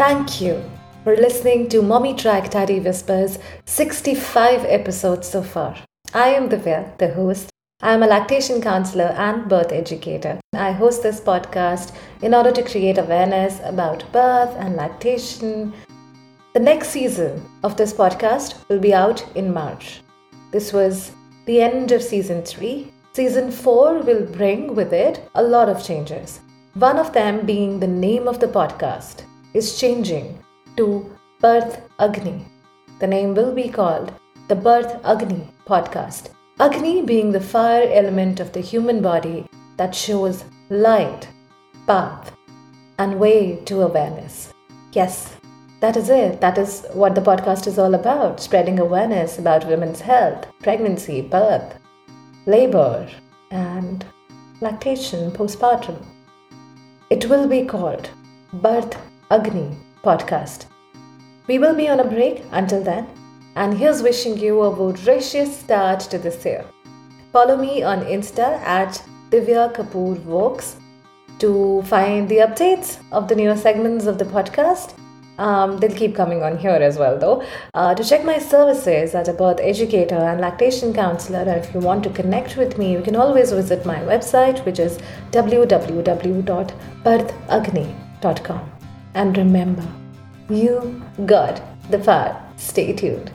Thank you for listening to Mommy Track Daddy Whispers 65 episodes so far. I am Divya, the host. I am a lactation counselor and birth educator. I host this podcast in order to create awareness about birth and lactation. The next season of this podcast will be out in March. This was the end of season 3. Season 4 will bring with it a lot of changes. One of them being the name of the podcast is changing to Birth Agni. The name will be called the Birth Agni podcast. Agni being the fire element of the human body that shows light, path, and way to awareness. Yes, that is it. That is what the podcast is all about spreading awareness about women's health, pregnancy, birth, labor, and lactation postpartum. It will be called Birth Agni podcast. We will be on a break until then, and here's wishing you a voracious start to this year. Follow me on Insta at Divya Kapoor Vokes to find the updates of the newer segments of the podcast. Um, they'll keep coming on here as well, though. Uh, to check my services as a birth educator and lactation counselor, if you want to connect with me, you can always visit my website, which is www.birthagni.com. And remember, you got the part. Stay tuned.